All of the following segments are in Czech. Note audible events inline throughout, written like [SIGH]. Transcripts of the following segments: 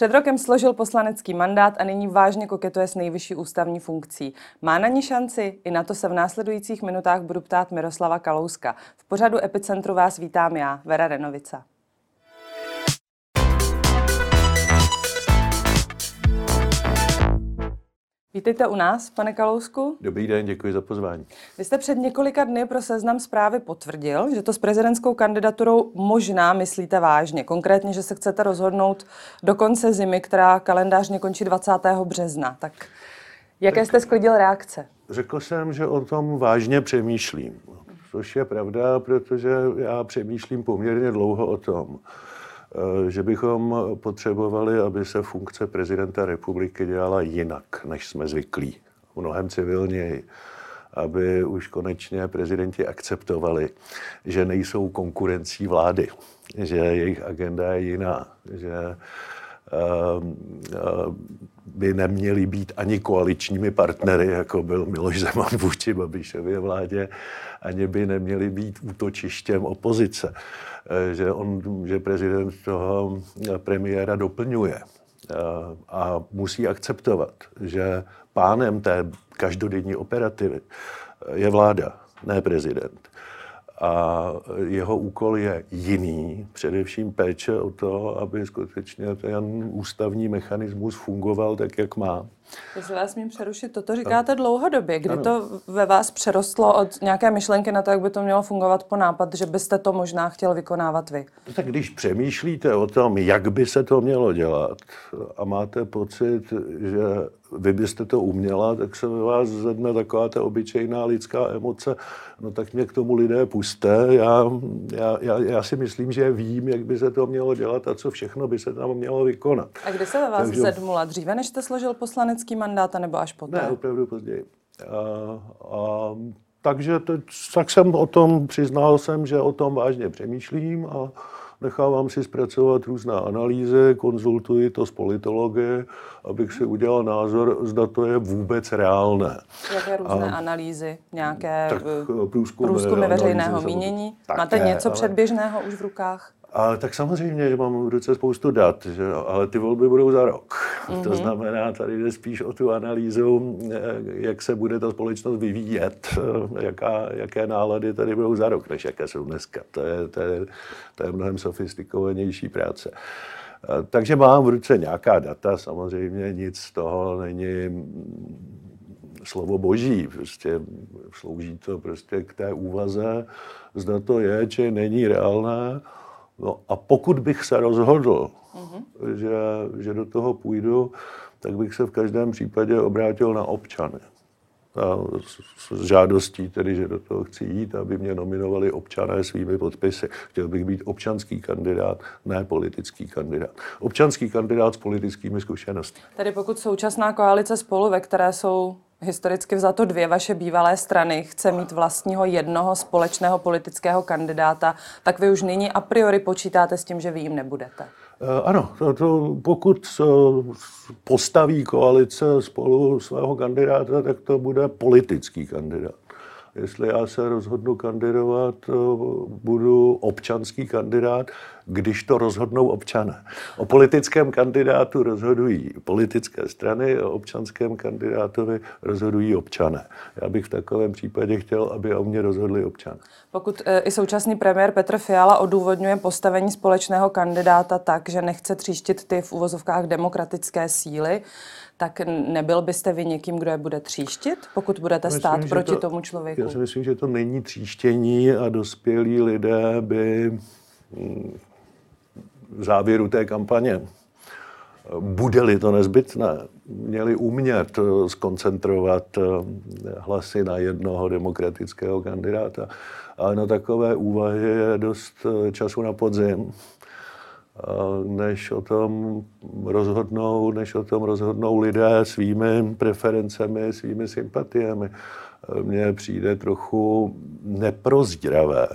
Před rokem složil poslanecký mandát a nyní vážně koketuje s nejvyšší ústavní funkcí. Má na ní šanci? I na to se v následujících minutách budu ptát Miroslava Kalouska. V pořadu Epicentru vás vítám já, Vera Renovica. Vítejte u nás, pane Kalousku. Dobrý den, děkuji za pozvání. Vy jste před několika dny pro seznam zprávy potvrdil, že to s prezidentskou kandidaturou možná myslíte vážně. Konkrétně, že se chcete rozhodnout do konce zimy, která kalendářně končí 20. března. Tak jaké tak jste sklidil reakce? Řekl jsem, že o tom vážně přemýšlím. Což je pravda, protože já přemýšlím poměrně dlouho o tom, že bychom potřebovali, aby se funkce prezidenta republiky dělala jinak, než jsme zvyklí. Mnohem civilněji. Aby už konečně prezidenti akceptovali, že nejsou konkurencí vlády, že jejich agenda je jiná, že eh, eh, by neměli být ani koaličními partnery, jako byl Miloš Zeman vůči Babišově vládě, ani by neměli být útočištěm opozice. Eh, že, on, že prezident toho premiéra doplňuje eh, a musí akceptovat, že pánem té každodenní operativy je vláda, ne prezident a jeho úkol je jiný, především péče o to, aby skutečně ten ústavní mechanismus fungoval tak, jak má. Jestli vás mím přerušit, toto říkáte dlouhodobě. Kdy ano. to ve vás přerostlo od nějaké myšlenky na to, jak by to mělo fungovat po nápad, že byste to možná chtěl vykonávat vy? No tak když přemýšlíte o tom, jak by se to mělo dělat a máte pocit, že vy byste to uměla, tak se ve vás zedne taková ta obyčejná lidská emoce, no tak mě k tomu lidé puste. Já, já, já, já si myslím, že vím, jak by se to mělo dělat a co všechno by se tam mělo vykonat. A kdy se ve vás Takže... zedmula? Dříve, než jste složil poslanecký mandát, nebo až poté? Ne, opravdu později. A, a, takže teď, tak jsem o tom, přiznal jsem, že o tom vážně přemýšlím a nechávám si zpracovat různé analýzy, konzultuji to s politology, abych si udělal názor, zda to je vůbec reálné. Jaké různé a, analýzy? Nějaké tak, eh, průzkumy, průzkumy veřejného mínění? Máte něco ale... předběžného už v rukách? A tak samozřejmě, že mám v ruce spoustu dat, že, ale ty volby budou za rok. Mm-hmm. To mhm. znamená, tady jde spíš o tu analýzu, eh, jak se bude ta společnost vyvíjet, eh, jaká, jaké nálady tady budou za rok, než jaké jsou dneska. To je, to je, to je mnohem sofistikovanější práce. Eh, takže mám v ruce nějaká data, samozřejmě nic z toho není mm, slovo boží, prostě slouží to prostě k té úvaze, zda to je, či není reálné. No a pokud bych se rozhodl, mm-hmm. že, že do toho půjdu, tak bych se v každém případě obrátil na občany. A s, s žádostí tedy, že do toho chci jít, aby mě nominovali občané svými podpisy. Chtěl bych být občanský kandidát, ne politický kandidát. Občanský kandidát s politickými zkušenostmi. Tedy pokud současná koalice spolu, ve které jsou historicky vzato dvě vaše bývalé strany chce mít vlastního jednoho společného politického kandidáta, tak vy už nyní a priori počítáte s tím, že vy jim nebudete. Eh, ano, to, to, pokud eh, postaví koalice spolu svého kandidáta, tak to bude politický kandidát. Jestli já se rozhodnu kandidovat, eh, budu občanský kandidát, když to rozhodnou občané. O politickém kandidátu rozhodují politické strany, o občanském kandidátovi rozhodují občané. Já bych v takovém případě chtěl, aby o mě rozhodli občané. Pokud e, i současný premiér Petr Fiala odůvodňuje postavení společného kandidáta tak, že nechce tříštit ty v uvozovkách demokratické síly, tak nebyl byste vy někým, kdo je bude tříštit, pokud budete myslím, stát proti to, tomu člověku? Já si myslím, že to není tříštění a dospělí lidé by mm, v závěru té kampaně, bude-li to nezbytné, měli umět skoncentrovat eh, hlasy na jednoho demokratického kandidáta. Ale na takové úvahy je dost eh, času na podzim než o tom rozhodnou, než o tom rozhodnou lidé svými preferencemi, svými sympatiemi. Mně přijde trochu neprozdravé,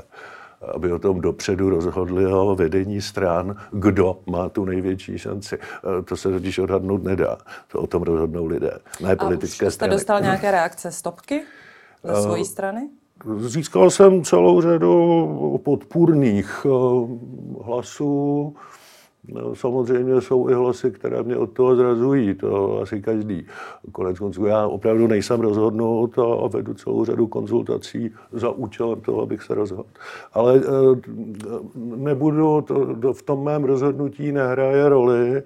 aby o tom dopředu rozhodli o vedení stran, kdo má tu největší šanci. To se totiž odhadnout nedá. To o tom rozhodnou lidé, ne politické A už jste strany. dostal [LAUGHS] nějaké reakce stopky ze své strany? Získal jsem celou řadu podpůrných hlasů No, samozřejmě jsou i hlasy, které mě od toho zrazují, to asi každý. Konec konců já opravdu nejsem rozhodnut a vedu celou řadu konzultací za účelem toho, abych se rozhodl. Ale nebudu, to, v tom mém rozhodnutí nehraje roli,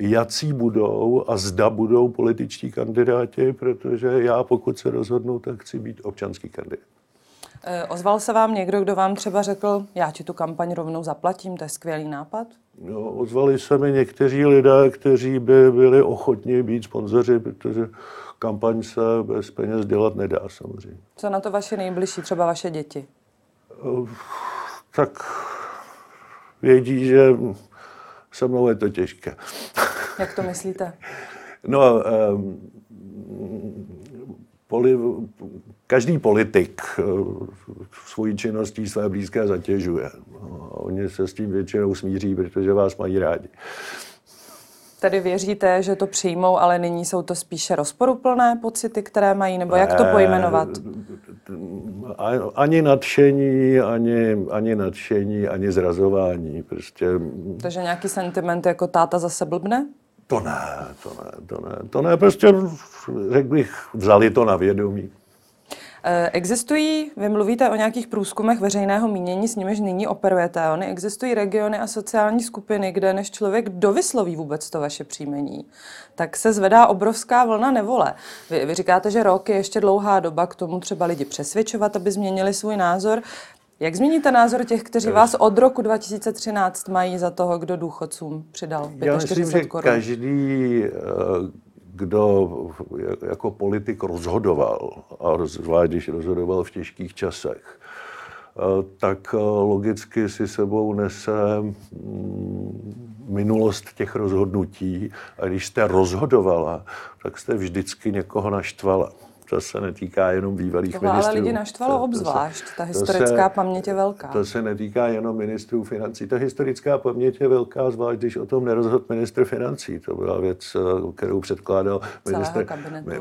jací budou a zda budou političtí kandidáti, protože já, pokud se rozhodnu, tak chci být občanský kandidát. E, ozval se vám někdo, kdo vám třeba řekl, já ti tu kampaň rovnou zaplatím, to je skvělý nápad? No, ozvali se mi někteří lidé, kteří by byli ochotní být sponzoři, protože kampaň se bez peněz dělat nedá samozřejmě. Co na to vaše nejbližší, třeba vaše děti? E, tak vědí, že se mnou je to těžké. [LAUGHS] Jak to myslíte? No, um, poli, každý politik uh, svojí činností své blízké zatěžuje. No, oni se s tím většinou smíří, protože vás mají rádi. Tedy věříte, že to přijmou, ale nyní jsou to spíše rozporuplné pocity, které mají, nebo jak to pojmenovat? Ani nadšení, ani, ani nadšení, ani zrazování. Prostě... Takže nějaký sentiment jako táta zase blbne? To ne, to ne, to ne. To ne, prostě řekl bych, vzali to na vědomí. Eh, existují, vy mluvíte o nějakých průzkumech veřejného mínění, s nimiž nyní operujete. Ony existují regiony a sociální skupiny, kde než člověk dovysloví vůbec to vaše příjmení, tak se zvedá obrovská vlna nevole. Vy, vy říkáte, že rok je ještě dlouhá doba k tomu třeba lidi přesvědčovat, aby změnili svůj názor. Jak změníte názor těch, kteří vás od roku 2013 mají za toho, kdo důchodcům přidal 45 Já myslím, že korun? každý eh, kdo jako politik rozhodoval, a zvlášť když rozhodoval v těžkých časech, eh, tak eh, logicky si sebou nese mm, minulost těch rozhodnutí. A když jste rozhodovala, tak jste vždycky někoho naštvala to se netýká jenom bývalých Tohle ministrů. ale lidi naštvalo to, obzvlášť, to se, ta historická se, paměť je velká. To se netýká jenom ministrů financí. Ta historická paměť je velká, zvlášť když o tom nerozhodl ministr financí. To byla věc, kterou předkládal ministr,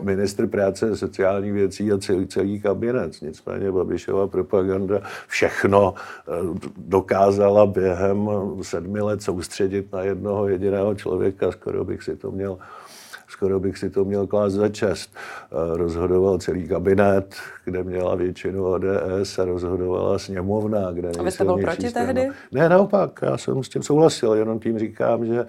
ministr práce, sociálních věcí a celý, celý kabinet. Nicméně Babišova propaganda všechno eh, dokázala během sedmi let soustředit na jednoho jediného člověka. Skoro bych si to měl skoro bych si to měl klást za čest. Rozhodoval celý kabinet, kde měla většinu ODS a rozhodovala sněmovna, kde A vy jste byl proti tehdy? Ne, naopak, já jsem s tím souhlasil, jenom tím říkám, že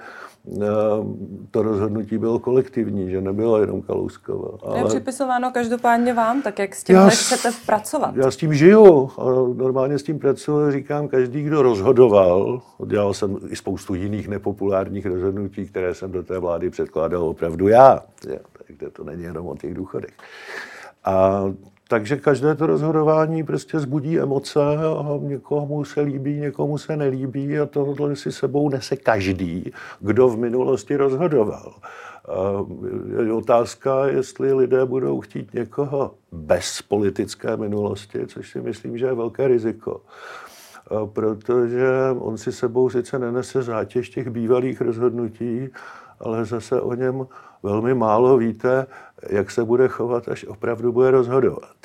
to rozhodnutí bylo kolektivní, že nebylo jenom Kalouskova. Ale... Je připisováno každopádně vám, tak jak s tím já chcete pracovat? Já s tím žiju a normálně s tím pracuji. Říkám, každý, kdo rozhodoval, dělal jsem i spoustu jiných nepopulárních rozhodnutí, které jsem do té vlády předkládal opravdu já. Takže to není jenom o těch důchodech. A takže každé to rozhodování prostě zbudí emoce a někomu se líbí, někomu se nelíbí a tohle si sebou nese každý, kdo v minulosti rozhodoval. Je otázka, jestli lidé budou chtít někoho bez politické minulosti, což si myslím, že je velké riziko. Protože on si sebou sice nenese zátěž těch bývalých rozhodnutí, ale zase o něm velmi málo víte, jak se bude chovat, až opravdu bude rozhodovat.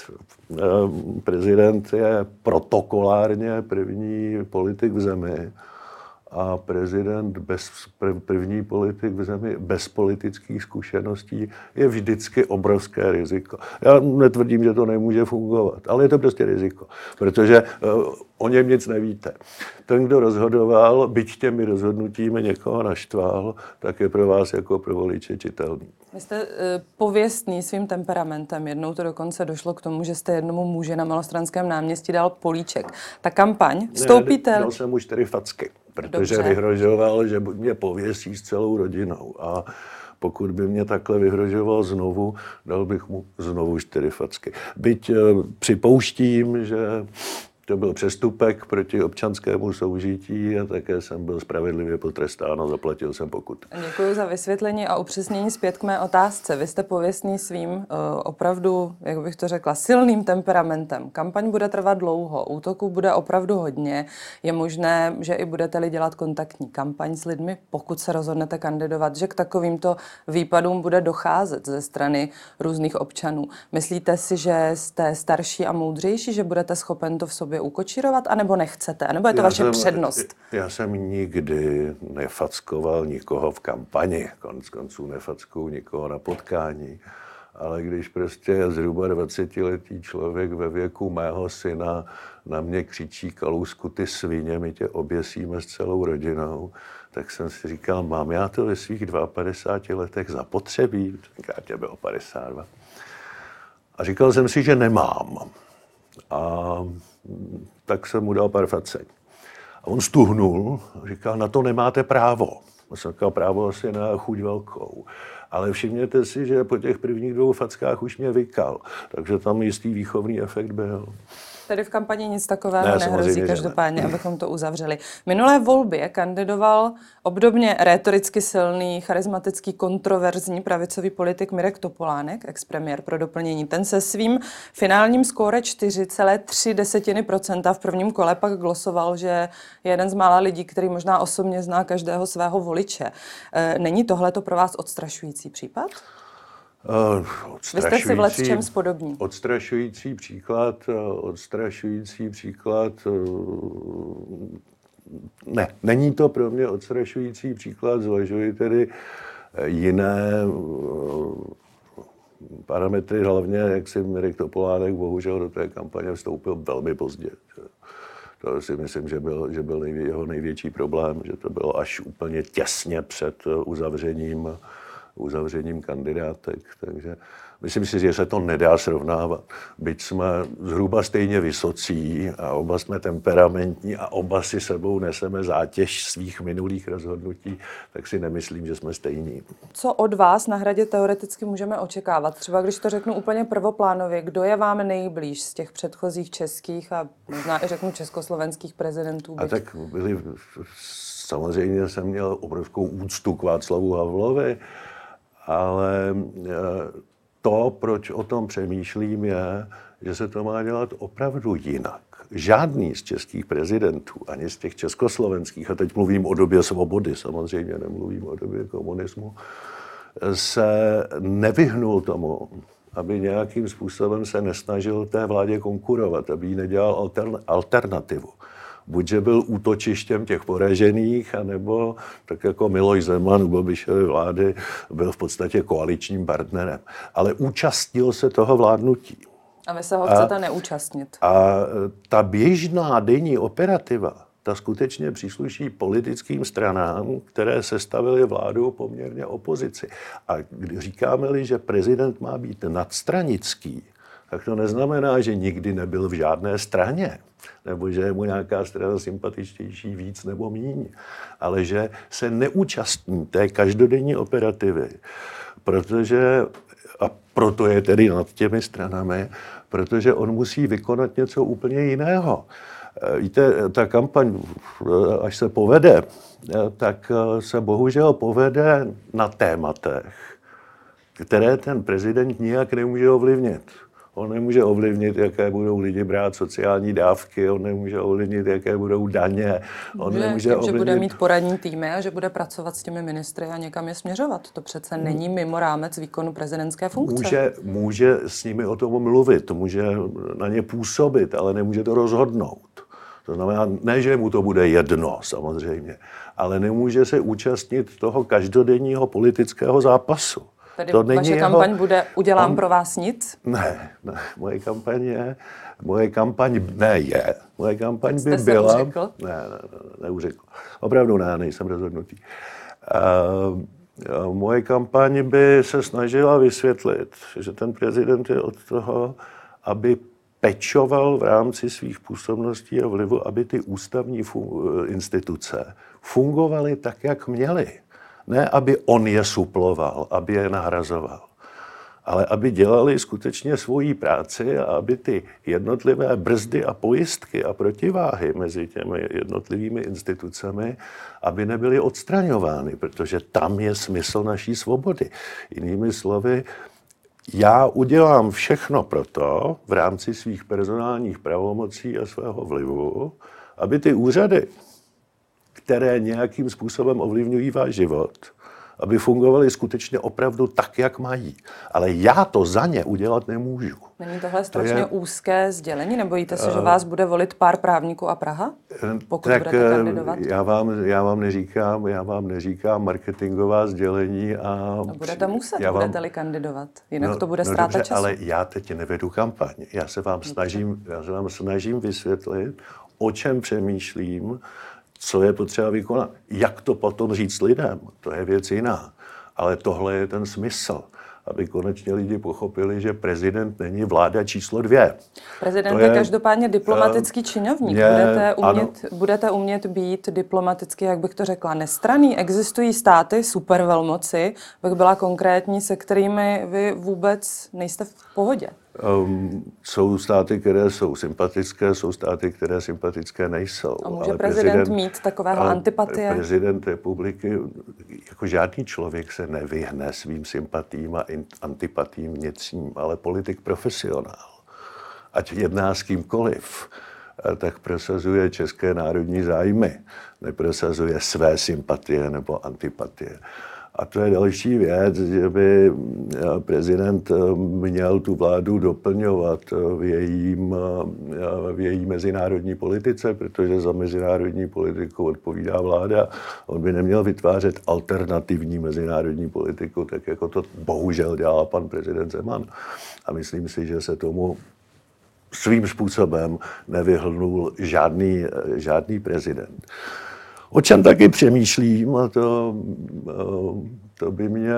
Ehm, prezident je protokolárně první politik v zemi a prezident bez, první politik v zemi bez politických zkušeností je vždycky obrovské riziko. Já netvrdím, že to nemůže fungovat, ale je to prostě riziko, protože eh, o něm nic nevíte. Ten, kdo rozhodoval, byť těmi rozhodnutími někoho naštval, tak je pro vás jako pro voliče čitelný. Vy jste uh, pověstný svým temperamentem. Jednou to dokonce došlo k tomu, že jste jednomu muži na Malostranském náměstí dal políček. Ta kampaň, vstoupíte... Ne, dal jsem mu čtyři facky protože Dobře. vyhrožoval, že mě pověsí s celou rodinou. A pokud by mě takhle vyhrožoval znovu, dal bych mu znovu čtyři facky. Byť eh, připouštím, že to byl přestupek proti občanskému soužití a také jsem byl spravedlivě potrestán a zaplatil jsem pokut. Děkuji za vysvětlení a upřesnění zpět k mé otázce. Vy jste pověstný svým uh, opravdu, jak bych to řekla, silným temperamentem. Kampaň bude trvat dlouho, útoků bude opravdu hodně. Je možné, že i budete-li dělat kontaktní kampaň s lidmi, pokud se rozhodnete kandidovat, že k takovýmto výpadům bude docházet ze strany různých občanů. Myslíte si, že jste starší a moudřejší, že budete schopen to v sobě sobě ukočírovat, anebo nechcete, anebo je to já vaše jsem, přednost? Já jsem nikdy nefackoval nikoho v kampani, konc konců nefackou nikoho na potkání. Ale když prostě zhruba 20-letý člověk ve věku mého syna na mě křičí Kalousku, ty svině, my tě oběsíme s celou rodinou, tak jsem si říkal, mám já to ve svých 52 letech zapotřebí? Tenkrát tě bylo 52. A říkal jsem si, že nemám. A tak jsem mu dal pár facek. A on stuhnul říkal, na to nemáte právo. A jsem říkal, právo asi na chuť velkou. Ale všimněte si, že po těch prvních dvou fackách už mě vykal. Takže tam jistý výchovný efekt byl. Tedy v kampani nic takového ne, nehrozí, každopádně, ne. abychom to uzavřeli. Minulé volbě kandidoval obdobně rétoricky silný, charismatický, kontroverzní pravicový politik Mirek Topolánek, expremiér pro doplnění. Ten se svým finálním skóre 4,3 desetiny procenta v prvním kole pak glosoval, že je jeden z mála lidí, který možná osobně zná každého svého voliče. E, není tohle to pro vás odstrašující případ? Vy jste si v čem spodobní. Odstrašující příklad, eh, odstrašující příklad, uh, ne, není to pro mě odstrašující příklad, zvažuji tedy jiné uh, parametry, hlavně jak si Mirek Topolánek bohužel do té kampaně vstoupil velmi pozdě. To si myslím, že byl, že byl jeho největší problém, že to bylo až úplně těsně před uzavřením uzavřením kandidátek. Takže myslím si, že se to nedá srovnávat. Byť jsme zhruba stejně vysocí a oba jsme temperamentní a oba si sebou neseme zátěž svých minulých rozhodnutí, tak si nemyslím, že jsme stejní. Co od vás na hradě teoreticky můžeme očekávat? Třeba když to řeknu úplně prvoplánově, kdo je vám nejblíž z těch předchozích českých a možná i řeknu československých prezidentů? Byť? A tak byli, samozřejmě jsem měl obrovskou úctu k Václavu Havlovi, ale eh, to, proč o tom přemýšlím, je, že se to má dělat opravdu jinak. Žádný z českých prezidentů, ani z těch československých, a teď mluvím o době svobody, samozřejmě nemluvím o době komunismu, se nevyhnul tomu, aby nějakým způsobem se nesnažil té vládě konkurovat, aby jí nedělal alternativu buď že byl útočištěm těch poražených, anebo tak jako Miloš Zeman u Babišovy vlády byl v podstatě koaličním partnerem. Ale účastnil se toho vládnutí. A vy se ho chcete a, neúčastnit. A ta běžná denní operativa, ta skutečně přísluší politickým stranám, které sestavily vládu poměrně opozici. A říkáme-li, že prezident má být nadstranický, tak to neznamená, že nikdy nebyl v žádné straně nebo že je mu nějaká strana sympatičtější víc nebo míň, ale že se neúčastní té každodenní operativy, protože, a proto je tedy nad těmi stranami, protože on musí vykonat něco úplně jiného. Víte, ta kampaň, až se povede, tak se bohužel povede na tématech, které ten prezident nijak nemůže ovlivnit. On nemůže ovlivnit, jaké budou lidi brát sociální dávky, on nemůže ovlivnit, jaké budou daně. On může, nemůže tím, ovlivnit... že bude mít poradní týmy a že bude pracovat s těmi ministry a někam je směřovat. To přece není mimo rámec výkonu prezidentské funkce. Může, může s nimi o tom mluvit, může na ně působit, ale nemůže to rozhodnout. To znamená, ne, že mu to bude jedno, samozřejmě, ale nemůže se účastnit toho každodenního politického zápasu. Tedy to není vaše jeho... kampaň bude Udělám On... pro vás nic? Ne, ne, moje kampaň je, moje kampaň ne je, moje kampaň Jste by se byla... Uřekl? Ne, ne, ne, neuřekl. Opravdu ne, nejsem rozhodnutý. Uh, moje kampaň by se snažila vysvětlit, že ten prezident je od toho, aby pečoval v rámci svých působností a vlivu, aby ty ústavní instituce fungovaly tak, jak měly. Ne, aby on je suploval, aby je nahrazoval, ale aby dělali skutečně svoji práci a aby ty jednotlivé brzdy a pojistky a protiváhy mezi těmi jednotlivými institucemi, aby nebyly odstraňovány, protože tam je smysl naší svobody. Jinými slovy, já udělám všechno proto v rámci svých personálních pravomocí a svého vlivu, aby ty úřady, které nějakým způsobem ovlivňují váš život, aby fungovaly skutečně opravdu tak, jak mají. Ale já to za ně udělat nemůžu. Není tohle strašně to je... úzké sdělení? Nebojíte se, že eh, vás bude volit pár právníků a Praha, pokud tak budete eh, kandidovat? Já vám, já vám neříkám, já vám neříkám marketingová sdělení a... No budete muset, já vám... budete-li kandidovat, jinak no, to bude no ztráta času. ale já teď nevedu kampaň. Já se vám snažím, já se vám snažím vysvětlit, o čem přemýšlím, co je potřeba vykonat. Jak to potom říct lidem, to je věc jiná. Ale tohle je ten smysl aby konečně lidi pochopili, že prezident není vláda číslo dvě. Prezident je, je každopádně diplomatický uh, činovník. Je, budete, umět, budete umět být diplomaticky, jak bych to řekla, nestraný. Existují státy, supervelmoci, bych byla konkrétní, se kterými vy vůbec nejste v pohodě. Um, jsou státy, které jsou sympatické, jsou státy, které sympatické nejsou. A může ale prezident, prezident mít takového antipatie? Prezident republiky, jako žádný člověk se nevyhne svým sympatím a antipatím vnitřním, ale politik profesionál, ať jedná s kýmkoliv, eh, tak prosazuje české národní zájmy, neprosazuje své sympatie nebo antipatie. A to je další věc, že by eh, prezident eh, měl tu vládu doplňovat eh, v, jejím, v její mezinárodní politice, protože za mezinárodní politiku odpovídá vláda. On by neměl vytvářet alternativní mezinárodní politiku, tak jako to bohužel dělá pan prezident Zeman. A myslím si, že se tomu svým způsobem nevyhlnul žádný, žádný prezident. O čem taky přemýšlím, a to, to by mě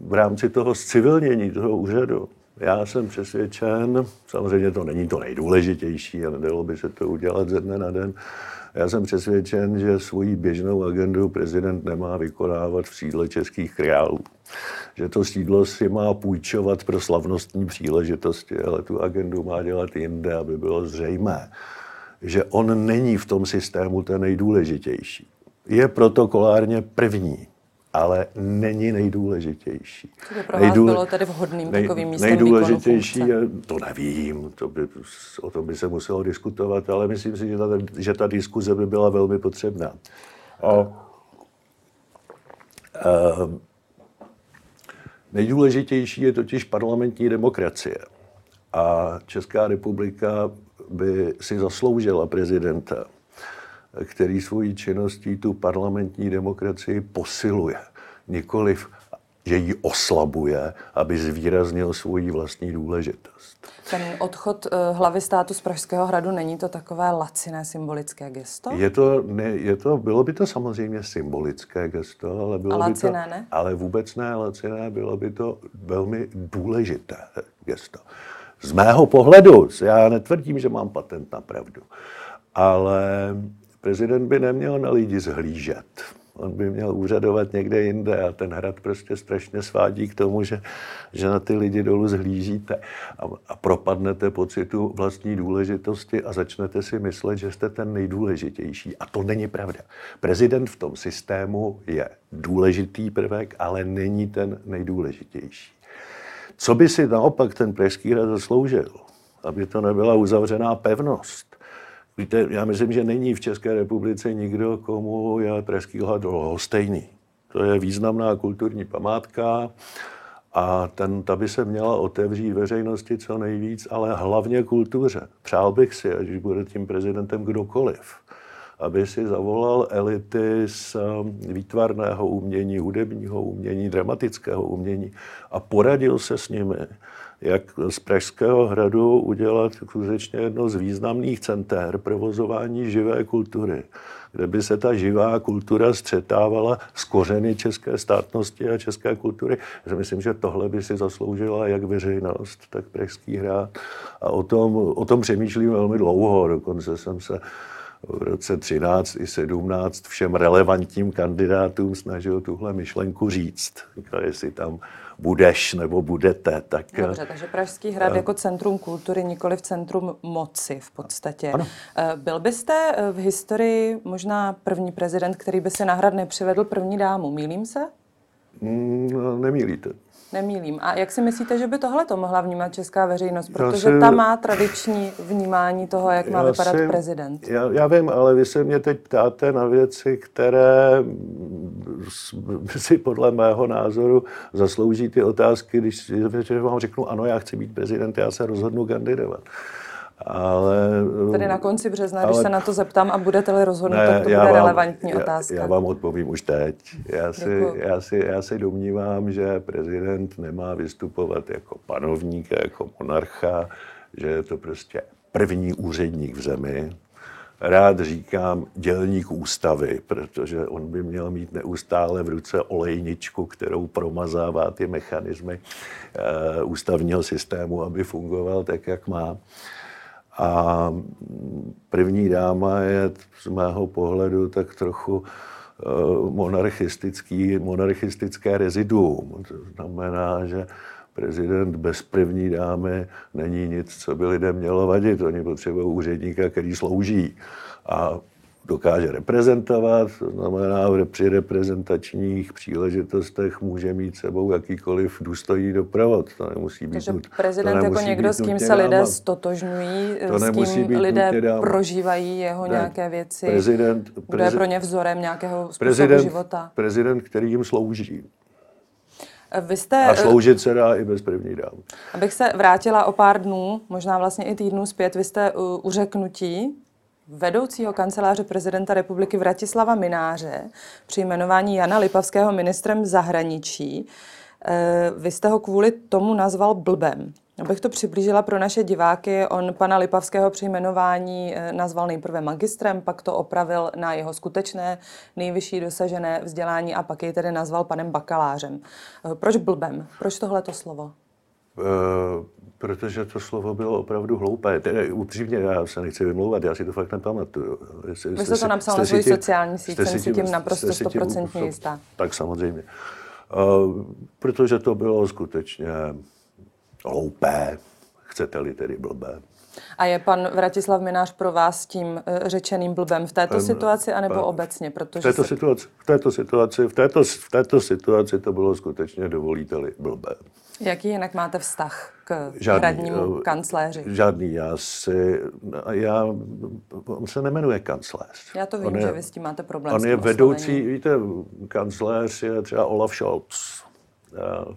v rámci toho civilnění toho úřadu, já jsem přesvědčen, samozřejmě to není to nejdůležitější a nedalo by se to udělat ze dne na den, já jsem přesvědčen, že svoji běžnou agendu prezident nemá vykonávat v sídle českých králů. Že to sídlo si má půjčovat pro slavnostní příležitosti, ale tu agendu má dělat jinde, aby bylo zřejmé, že on není v tom systému ten nejdůležitější. Je protokolárně první, ale není nejdůležitější. Co by pro vás Nejdůle... bylo tady vhodným nej... takovým místem Nejdůležitější je, to nevím, to by, o tom by se muselo diskutovat, ale myslím si, že ta, že ta diskuze by byla velmi potřebná. A, a, nejdůležitější je totiž parlamentní demokracie. A Česká republika by si zasloužila prezidenta, který svojí činností tu parlamentní demokracii posiluje. Nikoliv, že ji oslabuje, aby zvýraznil svoji vlastní důležitost. Ten odchod uh, hlavy státu z Pražského hradu, není to takové laciné symbolické gesto? Je to, ne, je to, bylo by to samozřejmě symbolické gesto, ale bylo A laciné, by to, ne? Ale vůbec ne laciné, bylo by to velmi důležité gesto. Z mého pohledu, já netvrdím, že mám patent na pravdu, ale prezident by neměl na lidi zhlížet. On by měl úřadovat někde jinde a ten hrad prostě strašně svádí k tomu, že, že na ty lidi dolů zhlížíte a, a propadnete pocitu vlastní důležitosti a začnete si myslet, že jste ten nejdůležitější. A to není pravda. Prezident v tom systému je důležitý prvek, ale není ten nejdůležitější. Co by si naopak ten Pražský hrad zasloužil? Aby to nebyla uzavřená pevnost. Víte, já myslím, že není v České republice nikdo, komu je Pražský hrad stejný. To je významná kulturní památka a ten, ta by se měla otevřít veřejnosti co nejvíc, ale hlavně kultuře. Přál bych si, až bude tím prezidentem kdokoliv, aby si zavolal elity z um, výtvarného umění, hudebního umění, dramatického umění a poradil se s nimi, jak z Pražského hradu udělat skutečně jedno z významných center provozování živé kultury, kde by se ta živá kultura střetávala s kořeny české státnosti a české kultury. Já myslím, že tohle by si zasloužila jak veřejnost, tak Pražský hrad. A o tom, o tom přemýšlím velmi dlouho. Dokonce jsem se v roce 13 i 17 všem relevantním kandidátům snažil tuhle myšlenku říct. Jestli tam budeš nebo budete. Tak, Dobře, takže Pražský hrad uh, jako centrum kultury, nikoli v centrum moci v podstatě. Ano. Uh, byl byste v historii možná první prezident, který by se na hrad nepřivedl první dámu, mílím se? Mm, no, nemýlíte. Nemýlím. A jak si myslíte, že by tohle to mohla vnímat česká veřejnost? Protože si, ta má tradiční vnímání toho, jak má vypadat si, prezident. Já, já vím, ale vy se mě teď ptáte na věci, které si podle mého názoru zaslouží ty otázky, když vám řeknu, ano, já chci být prezident, já se rozhodnu kandidovat. Ale, Tedy na konci března, ale, když se na to zeptám a budete-li rozhodnout, ne, tak to bude vám, relevantní já, otázka. Já vám odpovím už teď. Já si, já, si, já si domnívám, že prezident nemá vystupovat jako panovník, jako monarcha, že je to prostě první úředník v zemi. Rád říkám dělník ústavy, protože on by měl mít neustále v ruce olejničku, kterou promazává ty mechanismy uh, ústavního systému, aby fungoval tak, jak má. A první dáma je z mého pohledu tak trochu eh, monarchistický, monarchistické reziduum. To znamená, že prezident bez první dámy není nic, co by lidem mělo vadit. Oni potřebují úředníka, který slouží. A dokáže reprezentovat, to znamená, při reprezentačních příležitostech může mít sebou jakýkoliv důstojný doprovod. To nemusí být Takže nut, prezident to jako někdo, s kým se lidé dáma. stotožňují, to s kým lidé prožívají jeho ne, nějaké věci, prezident, prezident, kdo je pro ně vzorem nějakého způsobu prezident, života. Prezident, který jim slouží. Vy jste, a sloužit se dá i bez první dám. Abych se vrátila o pár dnů, možná vlastně i týdnů zpět, vy jste u řeknutí vedoucího kanceláře prezidenta republiky Vratislava Mináře při jmenování Jana Lipavského ministrem zahraničí. Eh, vy jste ho kvůli tomu nazval blbem. Abych to přiblížila pro naše diváky, on pana Lipavského při jmenování eh, nazval nejprve magistrem, pak to opravil na jeho skutečné nejvyšší dosažené vzdělání a pak jej tedy nazval panem bakalářem. Eh, proč blbem? Proč tohleto slovo? Uh, protože to slovo bylo opravdu hloupé. Tedy, upřímně, já se nechci vymlouvat, já si to fakt nepamatuju. Vy jste to napsal na svoji sociální síť, jsem si tím naprosto stoprocentně jistá. Tak samozřejmě. Uh, protože to bylo skutečně hloupé, chcete-li tedy blbé. A je pan Vratislav Minář pro vás tím eh, řečeným blbem v této um, situaci, anebo um, obecně? Protože v, této se... situaci, v, této situaci, v, této, v této situaci to bylo skutečně, dovolíte-li, blbé. Jaký jinak máte vztah k žádný, hradnímu eh, kancléři? Žádný. Já si, já, on se nemenuje kancléř. Já to vím, on je, že vy s tím máte problém. On je vedoucí, víte, kancléř je třeba Olaf Scholz eh,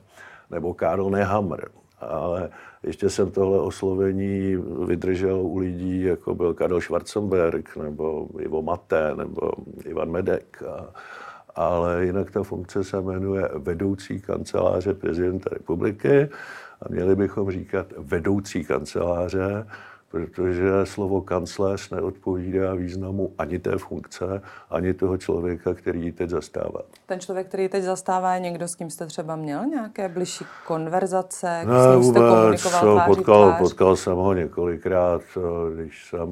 nebo Karl Nehammer, ale ještě jsem tohle oslovení vydržel u lidí, jako byl Karel Schwarzenberg, nebo Ivo Maté, nebo Ivan Medek. A, ale jinak ta funkce se jmenuje vedoucí kanceláře prezidenta republiky a měli bychom říkat vedoucí kanceláře, protože slovo kancléř neodpovídá významu ani té funkce, ani toho člověka, který ji teď zastává. Ten člověk, který teď zastává, je někdo, s kým jste třeba měl nějaké bližší konverzace, ne, s ním jste komunikoval tváří potkal, tvář? potkal jsem ho několikrát, když jsem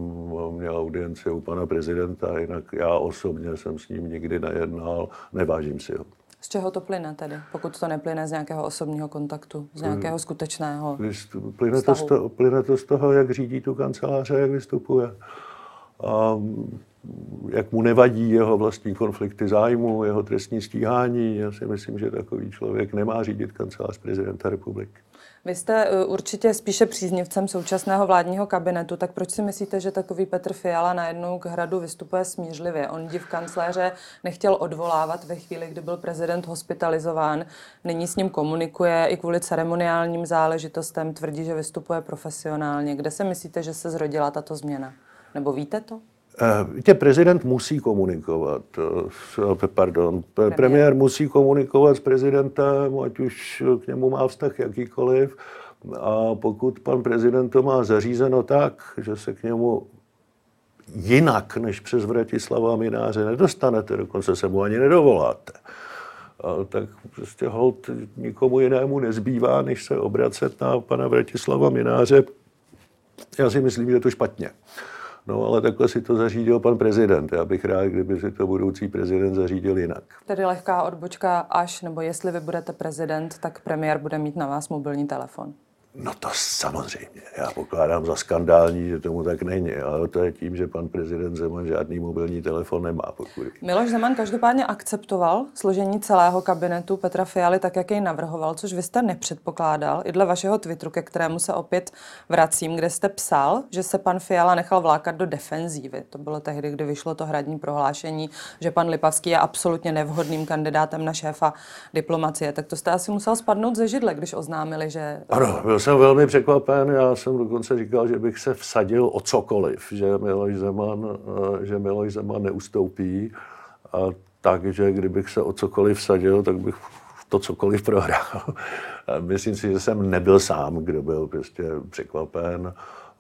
měl audienci u pana prezidenta, jinak já osobně jsem s ním nikdy nejednal, nevážím si ho. Z čeho to plyne tedy, pokud to neplyne z nějakého osobního kontaktu, z nějakého skutečného plyne to, z toho, plyne to z toho, jak řídí tu kanceláře, jak vystupuje. A jak mu nevadí jeho vlastní konflikty zájmu, jeho trestní stíhání. Já si myslím, že takový člověk nemá řídit kancelář prezidenta republiky. Vy jste eh, určitě spíše příznivcem současného vládního kabinetu, tak proč si myslíte, že takový Petr Fiala najednou k hradu vystupuje smířlivě? On div kancléře nechtěl odvolávat ve chvíli, kdy byl prezident hospitalizován, nyní s ním komunikuje i kvůli ceremoniálním záležitostem, tvrdí, že vystupuje profesionálně. Kde se myslíte, že se zrodila tato změna? Nebo víte to? Víte, prezident musí komunikovat, eh, pardon, premiér. premiér musí komunikovat s prezidentem, ať už k němu má vztah jakýkoliv. A pokud pan prezident to má zařízeno tak, že se k němu jinak než přes Vratislava Mináře nedostanete, dokonce se mu ani nedovoláte, a tak prostě hold nikomu jinému nezbývá, než se obracet na pana Vratislava Mináře. Já si myslím, že je to špatně. No ale takhle si to zařídil pan prezident. Já bych rád, kdyby si to budoucí prezident zařídil jinak. Tedy lehká odbočka až, nebo jestli vy budete prezident, tak premiér bude mít na vás mobilní telefon. No to samozřejmě. Já pokládám za skandální, že tomu tak není, ale to je tím, že pan prezident Zeman žádný mobilní telefon nemá. Pokud... Miloš Zeman každopádně akceptoval složení celého kabinetu Petra Fialy tak, jak jej navrhoval, což vy jste nepředpokládal. I dle vašeho Twitteru, ke kterému se opět vracím, kde jste psal, že se pan Fiala nechal vlákat do defenzívy. To bylo tehdy, kdy vyšlo to hradní prohlášení, že pan Lipavský je absolutně nevhodným kandidátem na šéfa diplomacie. Tak to jste asi musel spadnout ze židle, když oznámili, že... Ano, byl jsem velmi překvapen. Já jsem dokonce říkal, že bych se vsadil o cokoliv, že Miloš Zeman, eh, že Miloš Zeman neustoupí. A takže kdybych se o cokoliv vsadil, tak bych to cokoliv prohrál. [LAUGHS] Myslím si, že jsem nebyl sám, kdo byl prostě překvapen.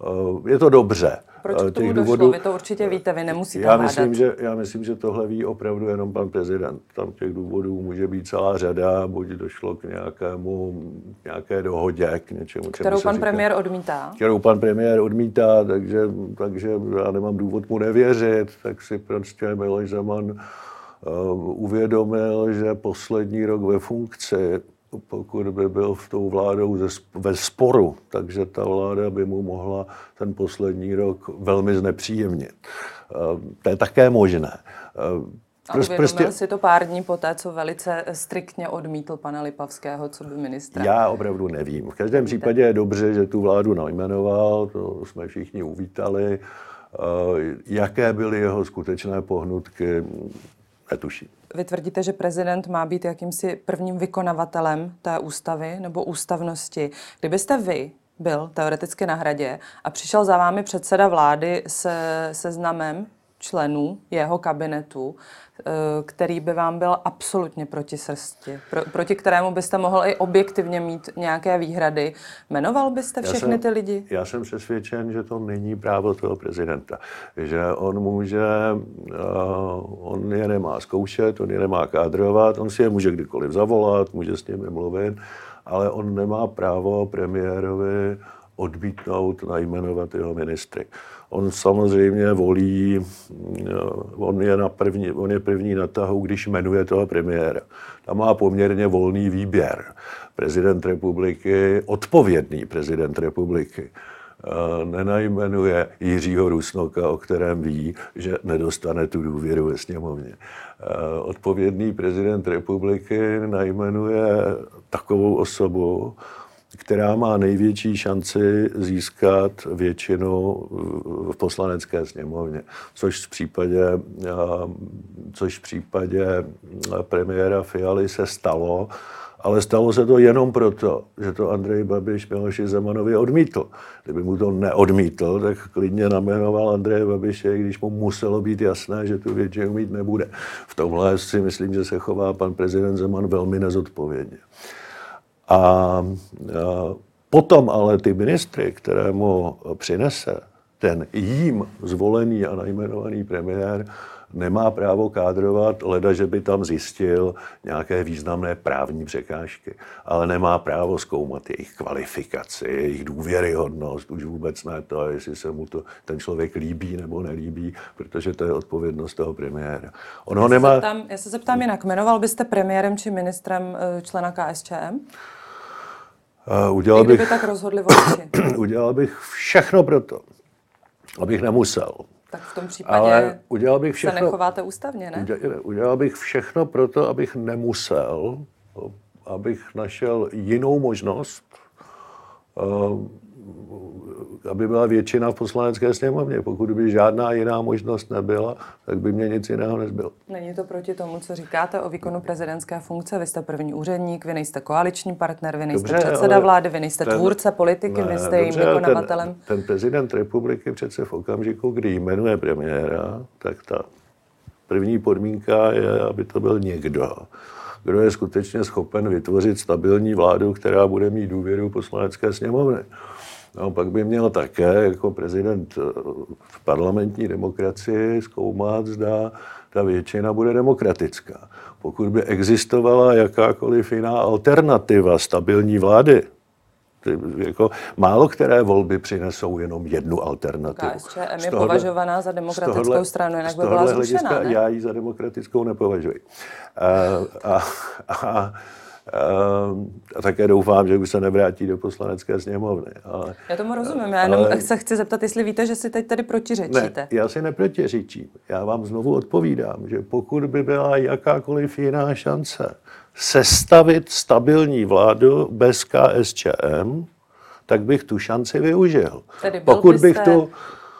Eh, je to dobře. Proč k eh, tomu došlo? Důvodů, vy to určitě víte, vy nemusíte já myslím, že, já myslím, že tohle ví opravdu jenom pan prezident. Tam těch důvodů může být celá řada, buď došlo k nějakému, nějaké dohodě, k něčemu, Kterou pan říká, premiér odmítá. Kterou pan premiér odmítá, takže, takže já nemám důvod mu nevěřit, tak si prostě Miloš Zeman uh, uvědomil, že poslední rok ve funkci pokud by byl v tou vládou ve sporu, takže ta vláda by mu mohla ten poslední rok velmi znepříjemnit. Eh, to je také možné. Eh, a uvědomil prostě... si to pár dní poté, co velice striktně odmítl pana Lipavského, co by ministra? Já opravdu nevím. V každém případě je dobře, že tu vládu najmenoval, to jsme všichni uvítali. Eh, jaké byly jeho skutečné pohnutky, netuším. Vy tvrdíte, že prezident má být jakýmsi prvním vykonavatelem té ústavy nebo ústavnosti. Kdybyste vy byl teoreticky na hradě a přišel za vámi předseda vlády se seznamem členů jeho kabinetu, eh, který by vám byl absolutně proti srsti, pro, proti kterému byste mohl i objektivně mít nějaké výhrady. Jmenoval byste všechny jsem, ty lidi? Já jsem přesvědčen, že to není právo toho prezidenta. Že on může, uh, on je nemá zkoušet, on je nemá kádrovat, on si je může kdykoliv zavolat, může s nimi mluvit, ale on nemá právo premiérovi odmítnout najmenovat jeho ministry. On samozřejmě volí, eh, on je, na první, on je první na tahu, když jmenuje toho premiéra. Tam má poměrně volný výběr. Prezident republiky, odpovědný prezident republiky, eh, nenajmenuje Jiřího Rusnoka, o kterém ví, že nedostane tu důvěru ve sněmovně. Eh, odpovědný prezident republiky najmenuje takovou osobu, která má největší šanci získat většinu v poslanecké sněmovně, což v případě, což v případě premiéra Fialy se stalo, ale stalo se to jenom proto, že to Andrej Babiš Miloši Zemanovi odmítl. Kdyby mu to neodmítl, tak klidně namenoval Andreje Babiše, když mu muselo být jasné, že tu většinu mít nebude. V tomhle si myslím, že se chová pan prezident Zeman velmi nezodpovědně. A, potom ale ty ministry, kterému přinese ten jím zvolený a najmenovaný premiér, nemá právo kádrovat, leda, že by tam zjistil nějaké významné právní překážky, ale nemá právo zkoumat jejich kvalifikaci, jejich důvěryhodnost, už vůbec ne to, jestli se mu to ten člověk líbí nebo nelíbí, protože to je odpovědnost toho premiéra. On ho já, nemá... se zeptám, já se zeptám jinak, jmenoval byste premiérem či ministrem eh, člena KSČM? Uh, udělal bych, tak rozhodli [CLEARS THROAT] udělal bych všechno pro to, abych nemusel. Tak v tom případě Ale udělal bych všechno, se nechováte ústavně, ne? Udělal, udělal bych všechno pro to, abych nemusel, abych našel jinou možnost, uh, aby byla většina v poslanecké sněmovně. Pokud by žádná jiná možnost nebyla, tak by mě nic jiného nezbylo. Není to proti tomu, co říkáte o výkonu prezidentské funkce? Vy jste první úředník, vy nejste koaliční partner, vy nejste dobře, předseda vlády, vy nejste ten, tvůrce politiky, ne, vy jste jejím vykonavatelem. Ten, ten prezident republiky přece v okamžiku, kdy jmenuje premiéra, tak ta první podmínka je, aby to byl někdo, kdo je skutečně schopen vytvořit stabilní vládu, která bude mít důvěru poslanecké sněmovny. No, pak by měl také jako prezident eh, v parlamentní demokracii zkoumat, zda ta většina bude demokratická. Pokud by existovala jakákoliv jiná alternativa stabilní vlády, jako málo které volby přinesou jenom jednu alternativu. KSČM je tohohle, považovaná za demokratickou tohohle, stranu, jinak by byla zrušená, ne? Já ji za demokratickou nepovažuji. A, a, a A také doufám, že už se nevrátí do poslanecké sněmovny. Ale, já tomu rozumím, já jenom ale, se chci zeptat, jestli víte, že si teď tady protiřečíte. Ne, já si neprotiřečím. Já vám znovu odpovídám, že pokud by byla jakákoliv jiná šance sestavit stabilní vládu bez KSČM, tak bych tu šanci využil. Tedy byl pokud bych to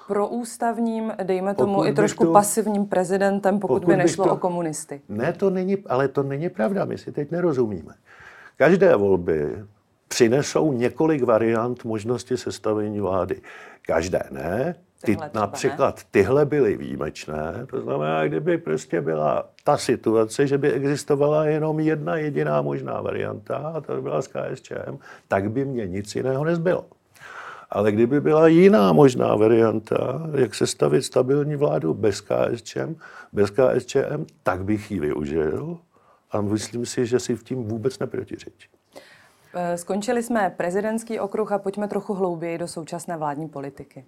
proústavním, dejme tomu pokud i trošku to, pasivním prezidentem, pokud, pokud by nešlo to, o komunisty. Ne, to není, ale to není pravda, my si teď nerozumíme. Každé volby přinesou několik variant možnosti sestavení vlády. Každé ne, ty, například ne? tyhle byly výjimečné, to znamená, kdyby prostě byla ta situace, že by existovala jenom jedna jediná možná varianta, a to by byla s KSČM, tak by mě nic jiného nezbylo. Ale kdyby byla jiná možná varianta, jak se stavit stabilní vládu bez KSČM, bez KSČM, tak bych ji využil a myslím si, že si v tím vůbec neprotiřečí. Eh, skončili jsme prezidentský okruh a pojďme trochu hlouběji do současné vládní politiky.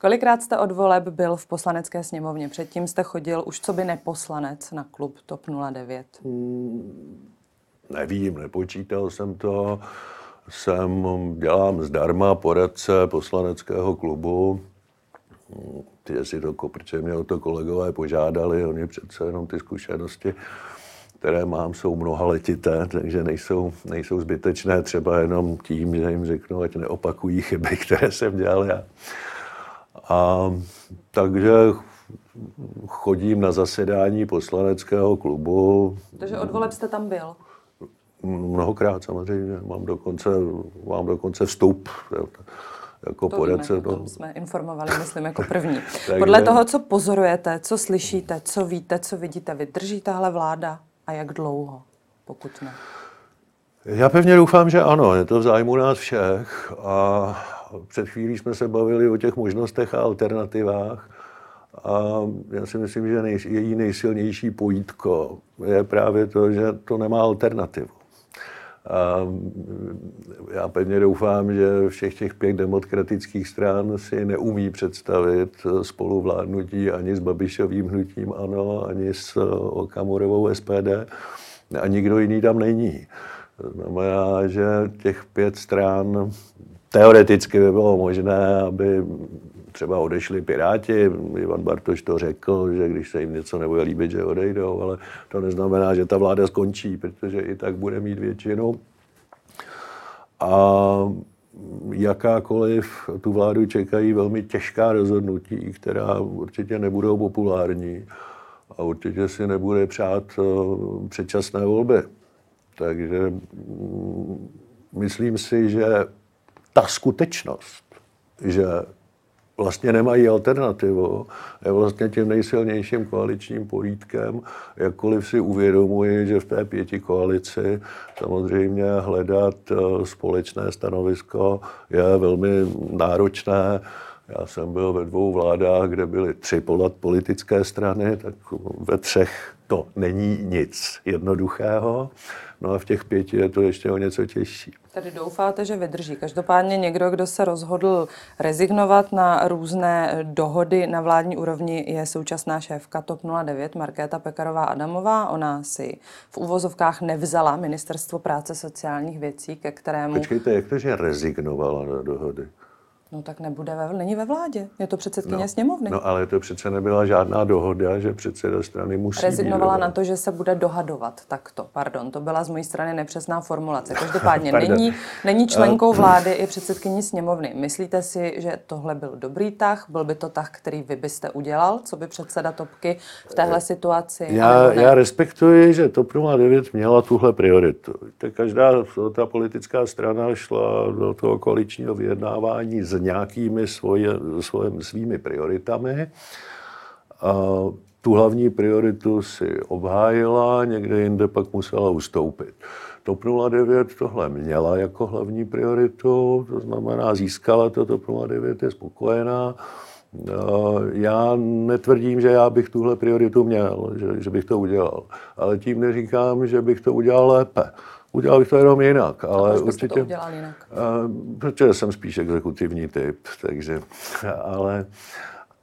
Kolikrát jste od voleb byl v poslanecké sněmovně? Předtím jste chodil už co by neposlanec na klub TOP 09. Hmm, nevím, nepočítal jsem to. Jsem, dělám zdarma poradce poslaneckého klubu. Ty si to, protože mě o to kolegové požádali, oni přece jenom ty zkušenosti, které mám, jsou mnoha letité, takže nejsou, nejsou zbytečné třeba jenom tím, že jim řeknu, ať neopakují chyby, [LAUGHS] které jsem dělal já. A takže chodím na zasedání poslaneckého klubu. Takže od voleb jste tam byl? Mnohokrát samozřejmě. Mám dokonce, mám dokonce vstup jako to poradce. Víme, to... jsme informovali, myslím, jako první. [LAUGHS] Podle toho, co pozorujete, co slyšíte, co víte, co vidíte, vydrží tahle vláda a jak dlouho, pokud ne? Já pevně doufám, že ano. Je to v zájmu nás všech a před chvílí jsme se bavili o těch možnostech a alternativách. A já si myslím, že nej, její nejsilnější pojítko je právě to, že to nemá alternativu. A já pevně doufám, že všech těch pět demokratických stran si neumí představit spoluvládnutí ani s Babišovým hnutím ANO, ani s Okamurovou SPD a nikdo jiný tam není. To znamená, že těch pět stran Teoreticky by bylo možné, aby třeba odešli Piráti. Ivan Bartoš to řekl, že když se jim něco nebude líbit, že odejdou, ale to neznamená, že ta vláda skončí, protože i tak bude mít většinu. A jakákoliv tu vládu čekají velmi těžká rozhodnutí, která určitě nebudou populární a určitě si nebude přát eh, předčasné volby. Takže mm, myslím si, že ta skutečnost, že vlastně nemají alternativu, je vlastně tím nejsilnějším koaličním polítkem, jakkoliv si uvědomuji, že v té pěti koalici samozřejmě hledat eh, společné stanovisko je velmi náročné. Já jsem byl ve dvou vládách, kde byly tři politické strany, tak ve třech to není nic jednoduchého. No a v těch pěti je to ještě o něco těžší. Tedy doufáte, že vydrží. Každopádně někdo, kdo se rozhodl rezignovat na různé dohody na vládní úrovni, je současná šéfka TOP 09 Markéta Pekarová Adamová. Ona si v úvozovkách nevzala Ministerstvo práce sociálních věcí, ke kterému... Počkejte, jak to, že rezignovala na dohody? No tak nebude ve, není ve vládě. Je to předsedkyně no, sněmovny. No ale to přece nebyla žádná dohoda, že předseda strany musí Rezignovala být na to, že se bude dohadovat takto. Pardon, to byla z mojí strany nepřesná formulace. [LAUGHS] Každopádně není, není členkou vlády i předsedkyní sněmovny. Myslíte si, že tohle byl dobrý tah? Byl by to tah, který vy byste udělal, co by předseda Topky v téhle situaci? Já, já respektuji, že TOP 09 měla tuhle prioritu. Každá ta politická strana šla do toho koaličního vyjednávání z nějakými svoje, svoje, svými prioritami. A tu hlavní prioritu si obhájila, někde jinde pak musela ustoupit. TOP 09 tohle měla jako hlavní prioritu, to znamená získala to, TOP 09 je spokojená. Já netvrdím, že já bych tuhle prioritu měl, že, že bych to udělal, ale tím neříkám, že bych to udělal lépe. Udělal bych to jenom jinak, ale a určitě... to udělal jinak? protože jsem spíš exekutivní typ, takže... Ale,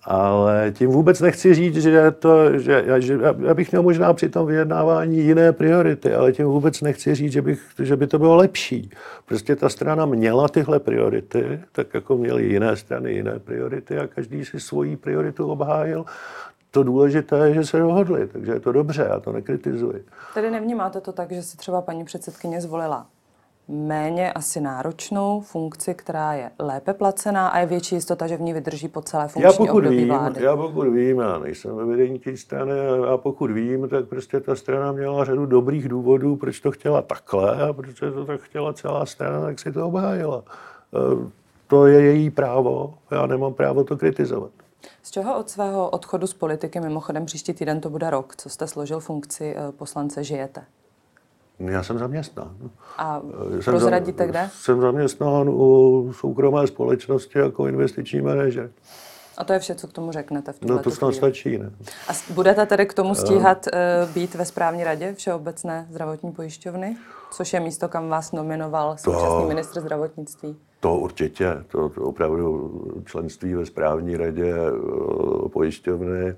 Ale tím vůbec nechci říct, že, to, že, že já bych měl možná při tom vyjednávání jiné priority, ale tím vůbec nechci říct, že, bych, že by to bylo lepší. Prostě ta strana měla tyhle priority, tak jako měly jiné strany jiné priority a každý si svoji prioritu obhájil. To důležité je, že se dohodli, takže je to dobře, já to nekritizuji. Tedy nevnímáte to tak, že si třeba paní předsedkyně zvolila méně asi náročnou funkci, která je lépe placená a je větší jistota, že v ní vydrží po celé funkční já pokud období vím, vlády. Já pokud vím, já nejsem ve vedení té strany, a pokud vím, tak prostě ta strana měla řadu dobrých důvodů, proč to chtěla takhle a proč to tak chtěla celá strana, tak si to obhájila. E, to je její právo, já nemám právo to kritizovat. Z čeho od svého odchodu z politiky, mimochodem příští týden to bude rok, co jste složil funkci e, poslance, žijete? Já jsem zaměstnán. A jsem prozradíte za, kde? Jsem zaměstnán u soukromé společnosti jako investiční manažer. A to je vše, co k tomu řeknete v No to snad stačí, ne? A budete tedy k tomu stíhat uh, být ve správní radě Všeobecné zdravotní pojišťovny, což je místo, kam vás nominoval současný to, ministr zdravotnictví? To určitě, to, to opravdu členství ve správní radě uh, pojišťovny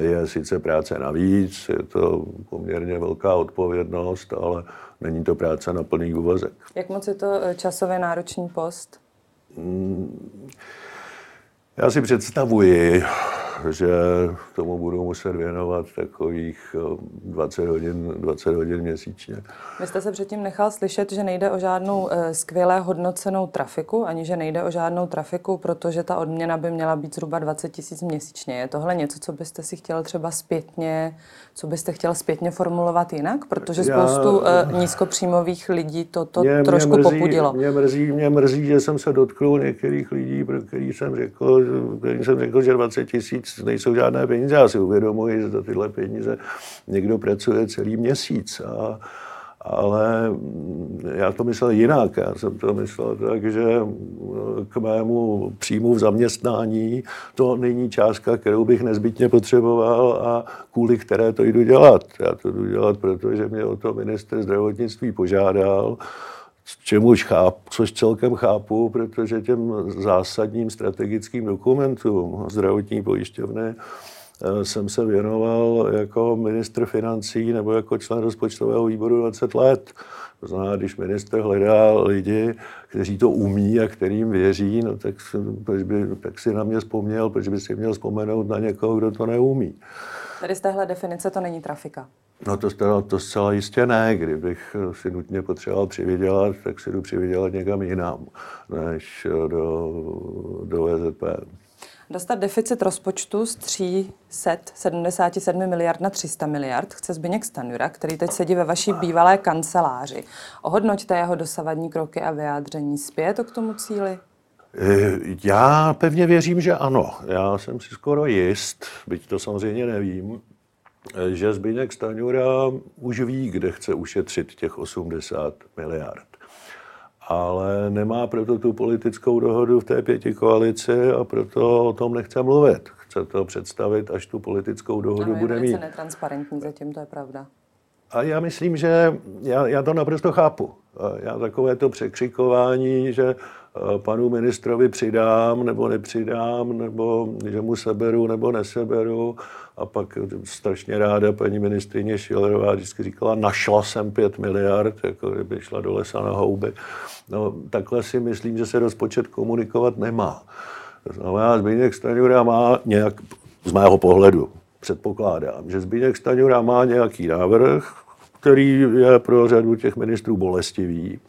je sice práce navíc, je to poměrně velká odpovědnost, ale není to práce na plný úvazek. Jak moc je to eh, časově náročný post? Hmm, já si představuji, že tomu budu muset věnovat takových 20 eh, hodin, 20 hodin měsíčně. Vy jste se předtím nechal slyšet, že nejde o žádnou eh, skvěle hodnocenou trafiku, ani že nejde o žádnou trafiku, protože ta odměna by měla být zhruba 20 tisíc měsíčně. Je tohle něco, co byste si chtěl třeba zpětně, co byste chtěl zpětně formulovat jinak? Protože spoustu Já, uh, nízkopříjmových lidí to, to mě, trošku mě mrzí, popudilo. Mě mrzí, mě mrzí, že jsem se dotknul některých lidí, pro kterých jsem řekl, kterým jsem řekl, že 20 tisíc nejsou žádné peníze. Já si uvědomuji, že za tyhle peníze někdo pracuje celý měsíc. A, ale já to myslel jinak. Já jsem to myslel tak, že k mému příjmu v zaměstnání to není částka, kterou bych nezbytně potřeboval a kvůli které to jdu dělat. Já to jdu dělat, protože mě o to minister zdravotnictví požádal čemuž chápu, což celkem chápu, protože těm zásadním strategickým dokumentům zdravotní pojišťovny eh, jsem se věnoval jako ministr financí nebo jako člen rozpočtového výboru 20 let. To znamená, když minister hledá lidi, kteří to umí a kterým věří, no tak, proč by, tak si na mě vzpomněl, proč by si měl vzpomenout na někoho, kdo to neumí. Tady z téhle definice to není trafika. No to, to, to zcela jistě ne. Kdybych si nutně potřeboval přivydělat, tak si jdu přivydělat někam jinam, než do, do VZP. Dostat deficit rozpočtu z 377 miliard na 300 miliard chce Zbyněk Stanjura, který teď sedí ve vaší bývalé kanceláři. Ohodnoťte jeho dosavadní kroky a vyjádření zpět k tomu cíli? Eh, já pevně věřím, že ano. Já jsem si skoro jist, byť to samozřejmě nevím, že Zbyněk Staňura už ví, kde chce ušetřit těch 80 miliard. Ale nemá proto tu politickou dohodu v té pěti koalici a proto o tom nechce mluvit. Chce to představit, až tu politickou dohodu ano, bude mít. Je netransparentní zatím, to je pravda. A já myslím, že já, já to naprosto chápu. Já takové to překřikování, že Eh, panu ministrovi přidám nebo nepřidám, nebo že mu seberu nebo neseberu. A pak strašně ráda paní ministrině Šilerová vždycky říkala, našla jsem pět miliard, jako kdyby šla do lesa na houby. No, takhle si myslím, že se rozpočet komunikovat nemá. To znamená, Zbigněk Staňura má nějak, z mého pohledu, předpokládám, že Zbigněk Staňura má nějaký návrh, který je pro řadu těch ministrů bolestivý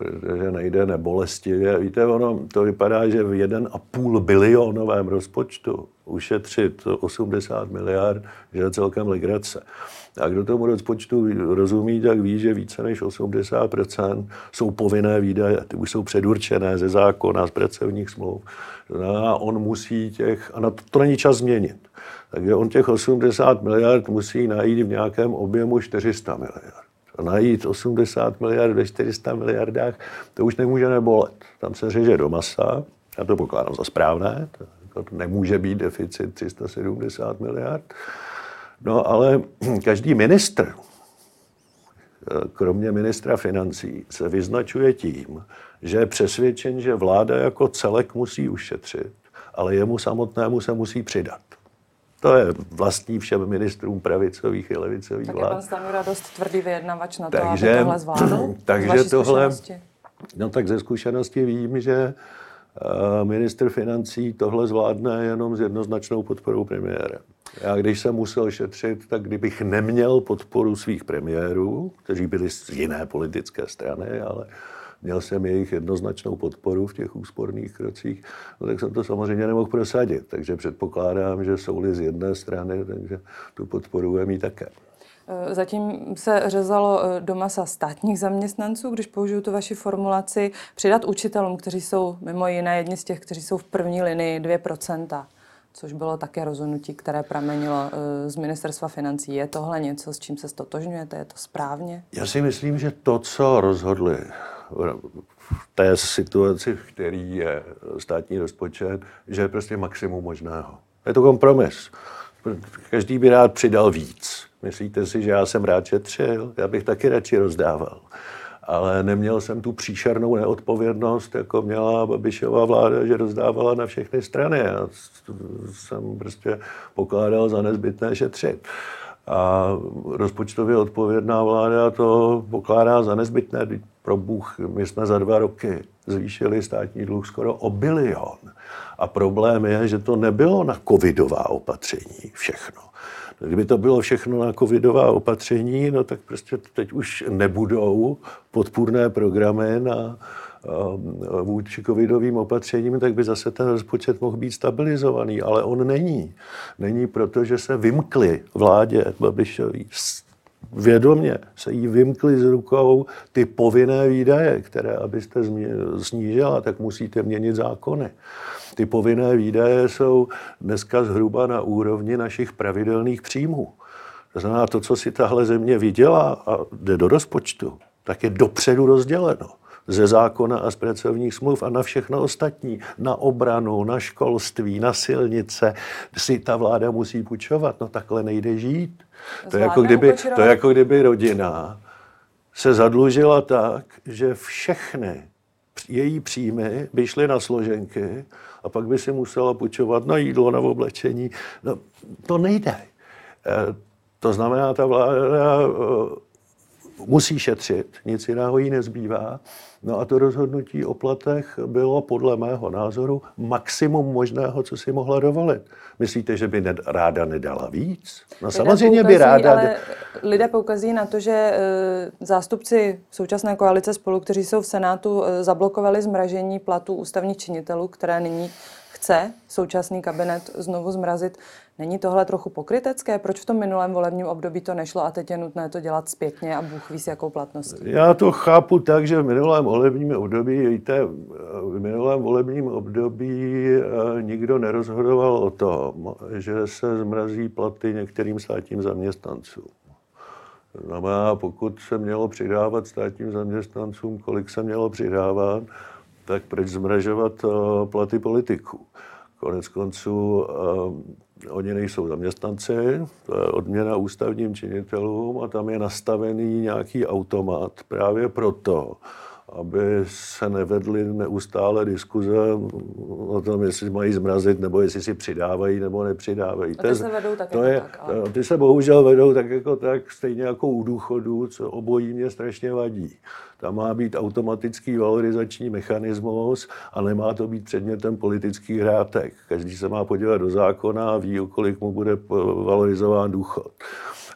protože nejde nebolestivě. Víte, ono to vypadá, že v 1,5 bilionovém rozpočtu ušetřit 80 miliard, že je celkem legrace. A kdo tomu rozpočtu rozumí, tak ví, že více než 80% jsou povinné výdaje. Ty už jsou předurčené ze zákona, z pracovních smluv. A on musí těch, a na to, to není čas změnit. Takže on těch 80 miliard musí najít v nějakém objemu 400 miliard najít 80 miliard ve 400 miliardách, to už nemůže nebolet. Tam se řeže do masa, já to pokládám za správné, to nemůže být deficit 370 miliard. No ale [CLEARS THROAT] každý ministr, kromě ministra financí, se vyznačuje tím, že je přesvědčen, že vláda jako celek musí ušetřit ale jemu samotnému se musí přidat. To je vlastní všem ministrům pravicových i levicových tak vlád. Tak je pan Stanjura dost tvrdý vyjednavač na to, takže, aby tohle zvládl? [CLEARS THROAT] Takže tohle, no tak ze zkušenosti vím, že uh, minister financí tohle zvládne jenom s jednoznačnou podporou premiéra. Já když jsem musel šetřit, tak kdybych neměl podporu svých premiérů, kteří byli z jiné politické strany, ale měl jsem jejich jednoznačnou podporu v těch úsporných krocích, no tak jsem to samozřejmě nemohl prosadit. Takže předpokládám, že jsou-li z jedné strany, takže tu podporu je mít také. Eh, zatím se řezalo eh, do masa státních zaměstnanců, když použiju tu vaši formulaci, přidat učitelům, kteří jsou mimo jiné jedni z těch, kteří jsou v první linii 2%, což bylo také rozhodnutí, které pramenilo eh, z ministerstva financí. Je tohle něco, s čím se stotožňujete? Je to správně? Já si myslím, že to, co rozhodli v té situaci, v který je státní rozpočet, že je prostě maximum možného. Je to kompromis. Každý by rád přidal víc. Myslíte si, že já jsem rád šetřil? Já bych taky radši rozdával. Ale neměl jsem tu příšernou neodpovědnost, jako měla Babišová vláda, že rozdávala na všechny strany. Já jsem prostě pokládal za nezbytné šetřit. A rozpočtově odpovědná vláda to pokládá za nezbytné. Pro Bůh, my jsme za dva roky zvýšili státní dluh skoro o bilion. A problém je, že to nebylo na covidová opatření všechno. Kdyby to bylo všechno na covidová opatření, no tak prostě teď už nebudou podpůrné programy na vůči covidovým opatřením, tak by zase ten rozpočet mohl být stabilizovaný, ale on není. Není proto, že se vymkli vládě Babišový vědomě se jí vymkly z rukou ty povinné výdaje, které abyste snížila, tak musíte měnit zákony. Ty povinné výdaje jsou dneska zhruba na úrovni našich pravidelných příjmů. To znamená, to, co si tahle země vydělá a jde do rozpočtu, tak je dopředu rozděleno ze zákona a z pracovních smluv a na všechno ostatní. Na obranu, na školství, na silnice si ta vláda musí půjčovat. No takhle nejde žít. To je, jako kdyby, to je jako kdyby rodina se zadlužila tak, že všechny její příjmy by šly na složenky a pak by si musela půjčovat na jídlo, na oblečení. No, to nejde. E, to znamená, ta vláda e, musí šetřit, nic jiného jí nezbývá. No a to rozhodnutí o platech bylo podle mého názoru maximum možného, co si mohla dovolit. Myslíte, že by ned- ráda nedala víc? No lidé samozřejmě poukazí, by ráda... Ale lidé poukazují na to, že e, zástupci současné koalice spolu, kteří jsou v Senátu, e, zablokovali zmražení platů ústavních činitelů, které nyní chce současný kabinet znovu zmrazit. Není tohle trochu pokrytecké? Proč v tom minulém volebním období to nešlo a teď je nutné to dělat zpětně a Bůh ví s jakou platností? Já to chápu tak, že v minulém volebním období, víte, v minulém volebním období eh, nikdo nerozhodoval o tom, že se zmrazí platy některým státním zaměstnancům. Znamená, pokud se mělo přidávat státním zaměstnancům, kolik se mělo přidávat, tak proč zmražovat eh, platy politiků? Konec konců eh, oni nejsou zaměstnanci, to je odměna ústavním činitelům a tam je nastavený nějaký automat právě proto, aby se nevedly neustále diskuze o tom, jestli mají zmrazit, nebo jestli si přidávají, nebo nepřidávají. A ty se vedou tak to jako je, tak. Ale... Ty se bohužel vedou tak jako tak, stejně jako u důchodů, co obojí mě strašně vadí. Tam má být automatický valorizační mechanismus a nemá to být předmětem politických hrátek. Každý se má podívat do zákona a ví, kolik mu bude valorizován důchod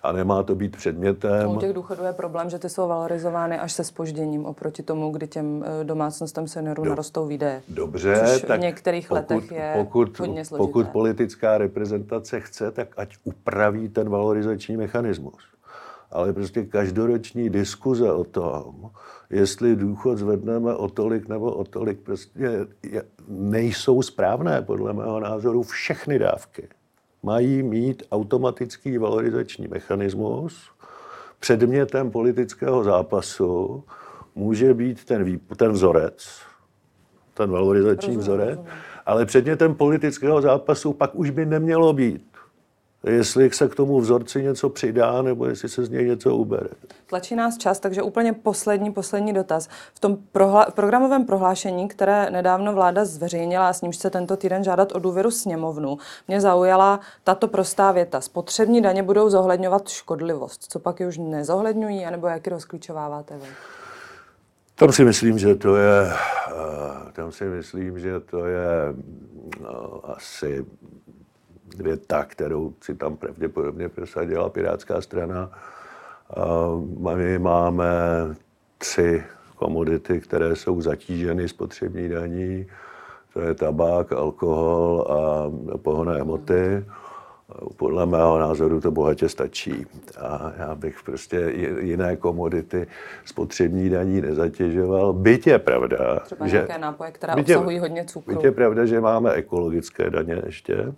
a nemá to být předmětem. U těch důchodů je problém, že ty jsou valorizovány až se spožděním oproti tomu, kdy těm eh, domácnostem seniorů Do, narostou výdaje. Dobře, Což tak v některých pokud, letech je pokud, hodně složité. Pokud politická reprezentace chce, tak ať upraví ten valorizační mechanismus. Ale prostě každoroční diskuze o tom, jestli důchod zvedneme o tolik nebo o tolik, prostě nejsou správné, podle mého názoru, všechny dávky mají mít automatický valorizační mechanismus. Předmětem politického zápasu může být ten, výp- ten vzorec, ten valorizační rozumím, vzorec, rozumím. ale předmětem politického zápasu pak už by nemělo být jestli se k tomu vzorci něco přidá, nebo jestli se z něj něco ubere. Tlačí nás čas, takže úplně poslední, poslední dotaz. V tom prohla- programovém prohlášení, které nedávno vláda zveřejnila a s nímž se tento týden žádat o důvěru sněmovnu, mě zaujala tato prostá věta. Spotřební daně budou zohledňovat škodlivost. Co pak už nezohledňují, anebo jak je rozklíčováváte vy? Tam si myslím, že to je, eh, tam si myslím, že to je no, asi věta, kterou si tam pravděpodobně prosadila Pirátská strana. My máme tři komodity, které jsou zatíženy spotřební daní. To je tabák, alkohol a pohonné hmoty. Podle mého názoru to bohatě stačí. A já bych prostě jiné komodity spotřební daní nezatěžoval. Byť je pravda, Třeba že... nápoje, které obsahují hodně cukru. Byť je pravda, že máme ekologické daně ještě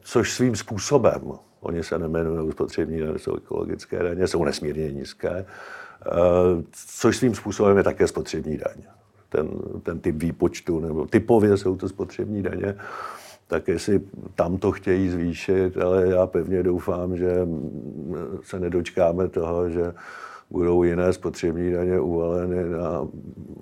což svým způsobem, oni se nemenují spotřební daně, jsou ekologické daně, jsou nesmírně nízké, což svým způsobem je také spotřební daň. Ten, ten typ výpočtu, nebo typově jsou to spotřební daně, tak jestli tam to chtějí zvýšit, ale já pevně doufám, že se nedočkáme toho, že budou jiné spotřební daně uvaleny na,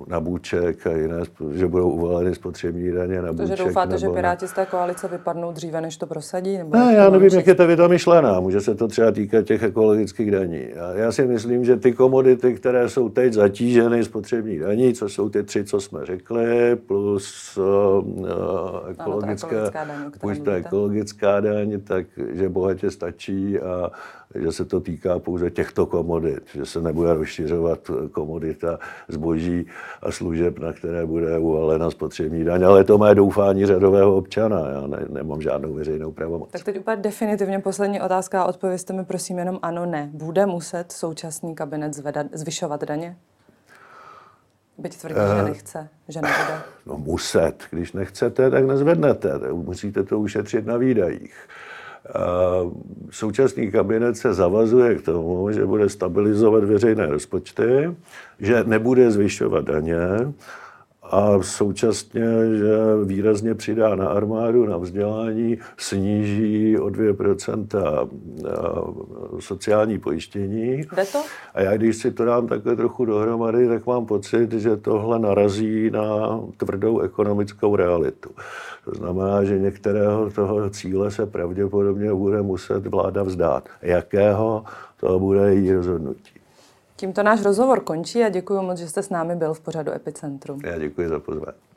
na bůček a jiné, že budou uvaleny spotřební daně na bůček. Takže doufáte, že Piráti z té koalice vypadnou dříve, než to prosadí? Nebo ne, já nevím, jak je to věta myšlená. Může se to třeba týkat těch ekologických daní. Já, já si myslím, že ty komodity, které jsou teď zatíženy spotřební daní, co jsou ty tři, co jsme řekli, plus uh, ekologická, ano, ekologická daň, ekologická daň, tak že bohatě stačí a že se to týká pouze těchto komodit, že se nebude rozšiřovat komodita zboží a služeb, na které bude uvalena spotřební daň, ale to má doufání řadového občana, já ne, nemám žádnou veřejnou pravomoc. Tak teď úplně definitivně poslední otázka a odpovězte mi prosím jenom ano, ne. Bude muset současný kabinet zvedat, zvyšovat daně? Byť tvrdí, uh, že eh, nechce, že nebude. No muset. Když nechcete, tak nezvednete. Musíte to ušetřit na výdajích. Současný kabinet se zavazuje k tomu, že bude stabilizovat veřejné rozpočty, že nebude zvyšovat daně a současně, že výrazně přidá na armádu, na vzdělání, sníží o 2% sociální pojištění. To? A já, když si to dám takhle trochu dohromady, tak mám pocit, že tohle narazí na tvrdou ekonomickou realitu. To znamená, že některého toho cíle se pravděpodobně bude muset vláda vzdát. Jakého, to bude její rozhodnutí. Tímto náš rozhovor končí a děkuji moc, že jste s námi byl v pořadu Epicentrum. Já děkuji za pozvání.